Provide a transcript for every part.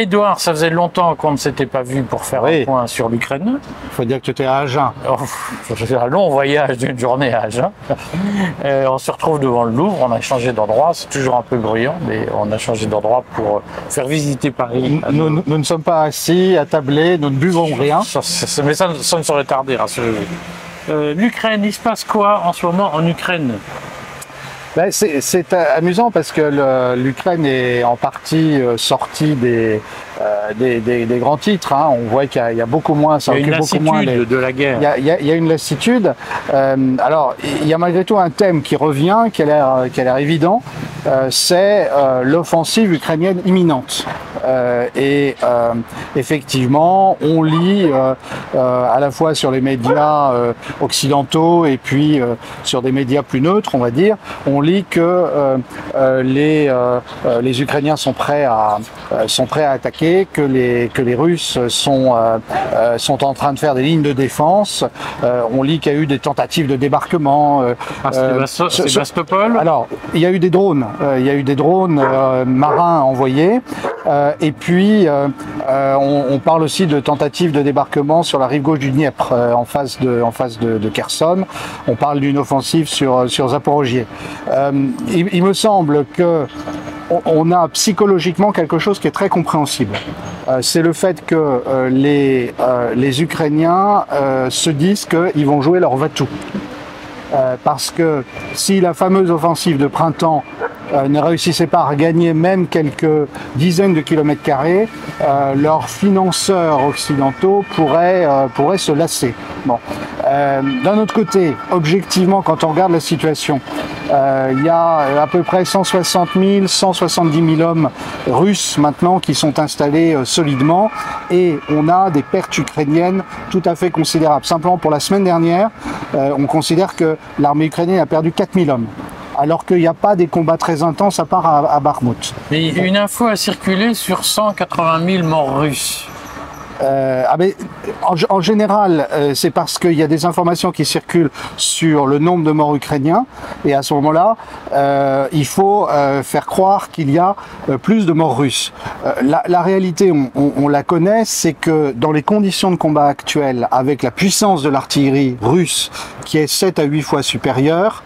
Édouard, ça faisait longtemps qu'on ne s'était pas vu pour faire Oui. un point sur l'Ukraine. Il faut dire que tu étais à Agen. Oh, un long voyage d'une journée à Agen. Euh, on se retrouve devant le Louvre, on a changé d'endroit, c'est toujours un peu bruyant, mais on a changé d'endroit pour faire visiter Paris. à Nous, nous- nous ne sommes pas assis, attablés, nous ne buvons rien. Ça, ça- ça- mais ça, ça ne saurait tarder, rassurez-vous. Euh, L'Ukraine, il se passe quoi en ce moment en Ukraine? Ben, c'est euh, amusant parce que l'Ukraine est en partie euh, sortie des, euh, des, des- des grands titres. hein. On voit qu'il y, a- il y a beaucoup moins, ça Il y a une moins lassitude les- de la guerre. Il y, a, il y a- il y a une lassitude. Euh, alors, il y a malgré tout un thème qui revient, qui a l'air, qui a l'air évident. Euh, c'est l'offensive ukrainienne imminente. Euh, et euh, effectivement, on lit euh, euh, à la fois sur les médias euh, occidentaux et puis euh, sur des médias plus neutres, on va dire, on lit que les, les Ukrainiens sont prêts à, euh, sont prêts à attaquer, que les, que les Russes sont, euh, euh, sont en train de faire des lignes de défense. Euh, on lit qu'il y a eu des tentatives de débarquement. Ah, Sébastopol? Alors, il y a eu des drones, il y a eu des drones marins envoyés, et puis euh, euh, on, on parle aussi de tentatives de débarquement sur la rive gauche du Dniepr, euh, en face de, en face de, de Kherson. On parle d'une offensive sur sur Zaporogier. Il, il me semble que on- a psychologiquement quelque chose qui est très compréhensible. Euh, c'est le fait que euh, les, euh, les Ukrainiens se disent qu'ils vont jouer leur va-tout. Euh, parce que si la fameuse offensive de printemps ne réussissait pas à gagner même quelques dizaines de kilomètres carrés, euh, leurs financeurs occidentaux pourraient, euh, pourraient se lasser. Bon. Euh, D'un autre côté, objectivement, quand on regarde la situation, euh, il y a à peu près 160 000, 170 000 hommes russes maintenant qui sont installés euh, solidement et on a des pertes ukrainiennes tout à fait considérables. Simplement pour la semaine dernière, euh, on considère que l'armée ukrainienne a perdu 4 000 hommes alors qu'il n'y a pas des combats très intenses à part à, à. Mais une info a circulé sur 180 000 morts russes. Euh, ah ben, en, en général, euh, c'est parce qu'il y a des informations qui circulent sur le nombre de morts ukrainiens, et à ce moment-là, euh, il faut euh, faire croire qu'il y a euh, plus de morts russes. Euh, la, la réalité, on, on- on la connaît, c'est que dans les conditions de combat actuelles, avec la puissance de l'artillerie russe qui est 7 à 8 fois supérieure,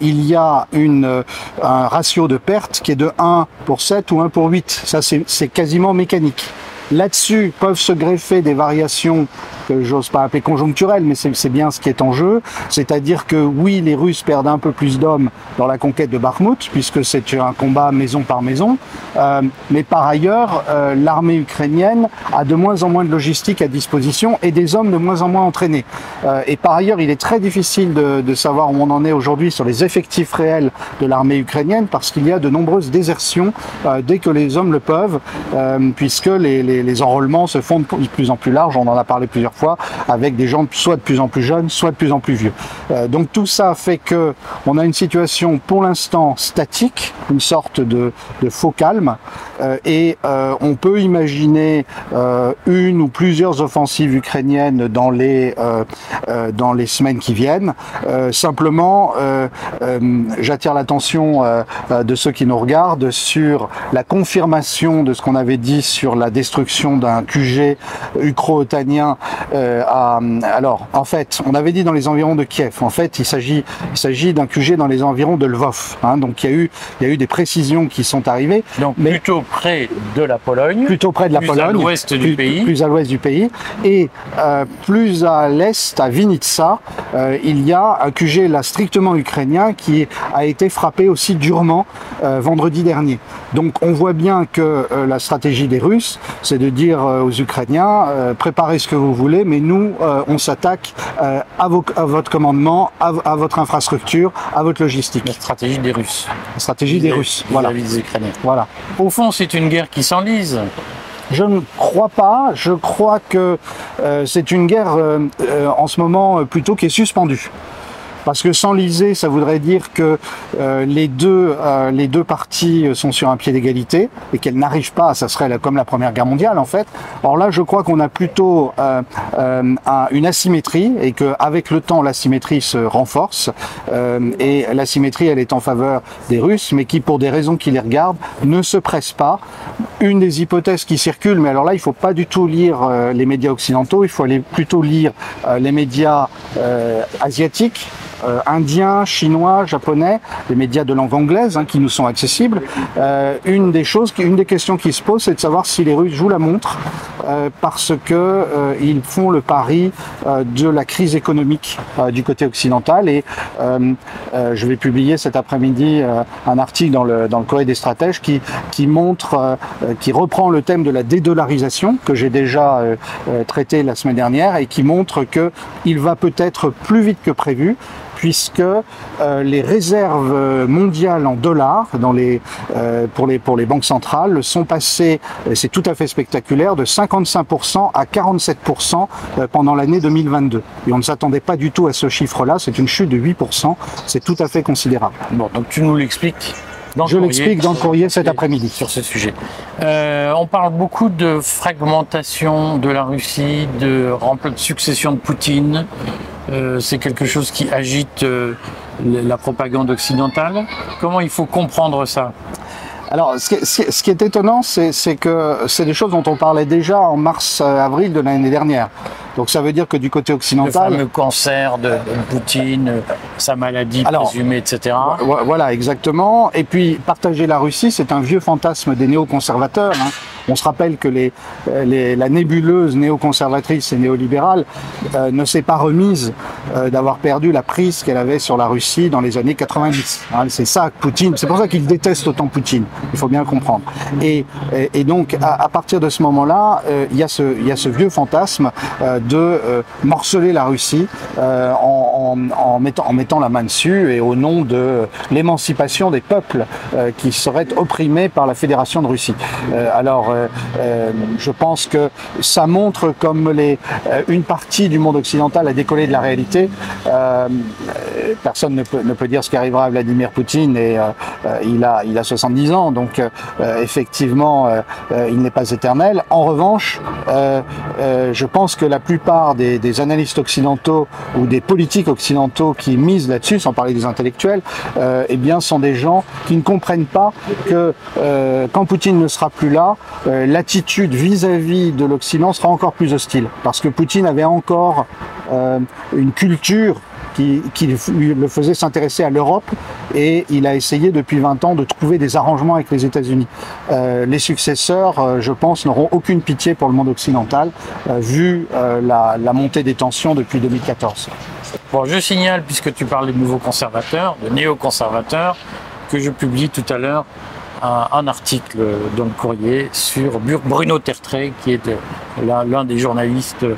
il y a une, un ratio de perte qui est de 1 pour 7 ou 1 pour 8. Ça, c'est quasiment mécanique. Là-dessus peuvent se greffer des variations que j'ose pas appeler conjoncturelles, mais c'est bien ce qui est en jeu. C'est-à-dire que oui, les Russes perdent un peu plus d'hommes dans la conquête de Bakhmut, puisque c'est un combat maison par maison. Euh, mais par ailleurs, euh, l'armée ukrainienne a de moins en moins de logistique à disposition et des hommes de moins en moins entraînés. Euh, et par ailleurs, il est très difficile de, savoir où on en est aujourd'hui sur les effectifs réels de l'armée ukrainienne, parce qu'il y a de nombreuses désertions dès que les hommes le peuvent, puisque les, les enrôlements se font de plus en plus larges, on en a parlé plusieurs fois, avec des gens soit de plus en plus jeunes, soit de plus en plus vieux. Euh, donc tout ça fait que on a une situation pour l'instant statique, une sorte de, faux calme, euh, et euh, on peut imaginer une ou plusieurs offensives ukrainiennes dans les dans les semaines qui viennent. Simplement, j'attire l'attention de ceux qui nous regardent sur la confirmation de ce qu'on avait dit sur la destruction d'un QG ukro-otanien. euh, à, alors, en fait, on avait dit dans les environs de Kiev. En fait, il s'agit il s'agit d'un QG dans les environs de Lvov. hein. donc, il y a eu il y a eu des précisions qui sont arrivées Donc Mais- plutôt près de la Pologne. plutôt près de la Plus à Pologne, l'ouest du plus, pays. plus à l'ouest du pays, et euh, plus à l'est, à Vinitsa, euh, il y a un QG là strictement ukrainien qui a été frappé aussi durement vendredi dernier. Donc on voit bien que euh, la stratégie des Russes, c'est de dire euh, aux Ukrainiens euh, préparez ce que vous voulez, mais nous on s'attaque à, votre commandement, à, à votre infrastructure, à votre logistique. La stratégie des Russes. La stratégie des Russes. Voilà. vis-à-vis des Ukrainiens. Voilà. Au fond, c'est une guerre qui s'enlise. Je ne crois pas. Je crois que c'est une guerre en ce moment plutôt qui est suspendue. Parce que s'enliser, ça voudrait dire que euh, les deux euh, les deux parties sont sur un pied d'égalité et qu'elles n'arrivent pas. Ça serait comme la Première Guerre mondiale en fait. Or là, je crois qu'on a plutôt euh, euh, un- une asymétrie et que avec le temps, l'asymétrie se renforce. Euh, et l'asymétrie, elle est en faveur des Russes, mais qui, pour des raisons qui les regardent, ne se pressent pas une des hypothèses qui circulent, mais alors là, il faut pas du tout lire euh, les médias occidentaux, il faut aller plutôt lire euh, les médias euh, asiatiques, euh, indiens, chinois, japonais, les médias de langue anglaise hein, qui nous sont accessibles. Euh, une des choses, une des questions qui se posent, c'est de savoir si les Russes jouent la montre euh, parce que euh, ils font le pari de la crise économique du côté occidental. Et je vais publier cet après-midi un article dans le dans le Courrier des stratèges qui qui montre, qui reprend le thème de la dédollarisation que j'ai déjà traité la semaine dernière et qui montre que il va peut-être plus vite que prévu puisque euh, les réserves mondiales en dollars euh, pour, les, pour les banques centrales sont passées, c'est tout à fait spectaculaire, de 55% à 47% euh, pendant l'année 2022. Et on ne s'attendait pas du tout à ce chiffre-là, c'est une chute de 8%, c'est tout à fait considérable. Bon, donc tu nous l'expliques. Dans Je l'explique dans le courrier cet après-midi. sur ce sujet. Euh, on parle beaucoup de fragmentation de la Russie, de de succession de Poutine. Euh, c'est quelque chose qui agite euh, la propagande occidentale. Comment il faut comprendre ça? Alors, ce qui est, ce qui étonnant, c'est que c'est des choses dont on parlait déjà en mars-avril de l'année dernière. Donc ça veut dire que du côté Le occidental, fameux cancer de, Poutine, euh, sa maladie Alors, présumée, etc. Vo- Voilà, exactement. Et puis, partager la Russie, c'est un vieux fantasme des néoconservateurs. hein. On se rappelle que euh, la nébuleuse néoconservatrice et néolibérale euh, ne s'est pas remise euh, d'avoir perdu la prise qu'elle avait sur la Russie dans les années 90. hein. C'est ça, Poutine. C'est pour ça qu'il déteste autant Poutine. Il faut bien comprendre. Et, donc, à, partir de ce moment-là, il y, a ce- vieux fantasme de morceler la Russie en, mettant, en mettant la main dessus et au nom de l'émancipation des peuples qui seraient opprimés par la Fédération de Russie. Alors, je pense que ça montre comme les, euh, une partie du monde occidental a décollé de la réalité. Euh, euh, personne ne peut, ne peut dire ce qui arrivera à Vladimir Poutine et euh, euh, il, a, il a 70 ans, donc euh, euh, effectivement, euh, euh, il n'est pas éternel. En revanche, euh, euh, je pense que la plupart des, des analystes occidentaux ou des politiques occidentaux qui misent là-dessus, sans parler des intellectuels, euh, eh bien, sont des gens qui ne comprennent pas que euh, quand Poutine ne sera plus là, euh, l'attitude vis-à-vis de l'Occident sera encore plus hostile, parce que Poutine avait encore euh, une culture qui, le faisait s'intéresser à l'Europe et il a essayé depuis 20 ans de trouver des arrangements avec les États-Unis. Euh, les successeurs, je pense, n'auront aucune pitié pour le monde occidental vu la, la montée des tensions depuis 2014. Bon, je signale, puisque tu parles des nouveaux conservateurs, de néoconservateurs, que je publie tout à l'heure un, un article dans le courrier sur Bruno Tertrais, qui est de- l'un des journalistes euh,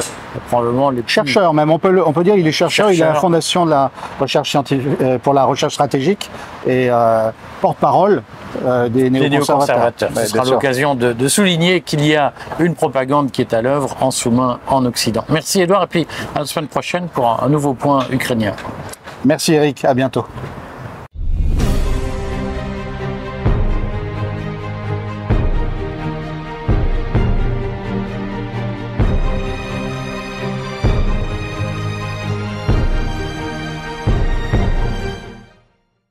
probablement les plus Chercheur même, on peut, le- on peut dire il est chercheur, il est à la Chercheur. Fondation de la recherche scientifique, euh, pour la recherche stratégique et euh, porte-parole euh, des néoconservateurs. Ouais, Ce sera l'occasion de, de souligner qu'il y a une propagande qui est à l'œuvre en sous-main en Occident. Merci Edouard, et puis à la semaine prochaine pour un- un nouveau point ukrainien. Merci Eric, à bientôt.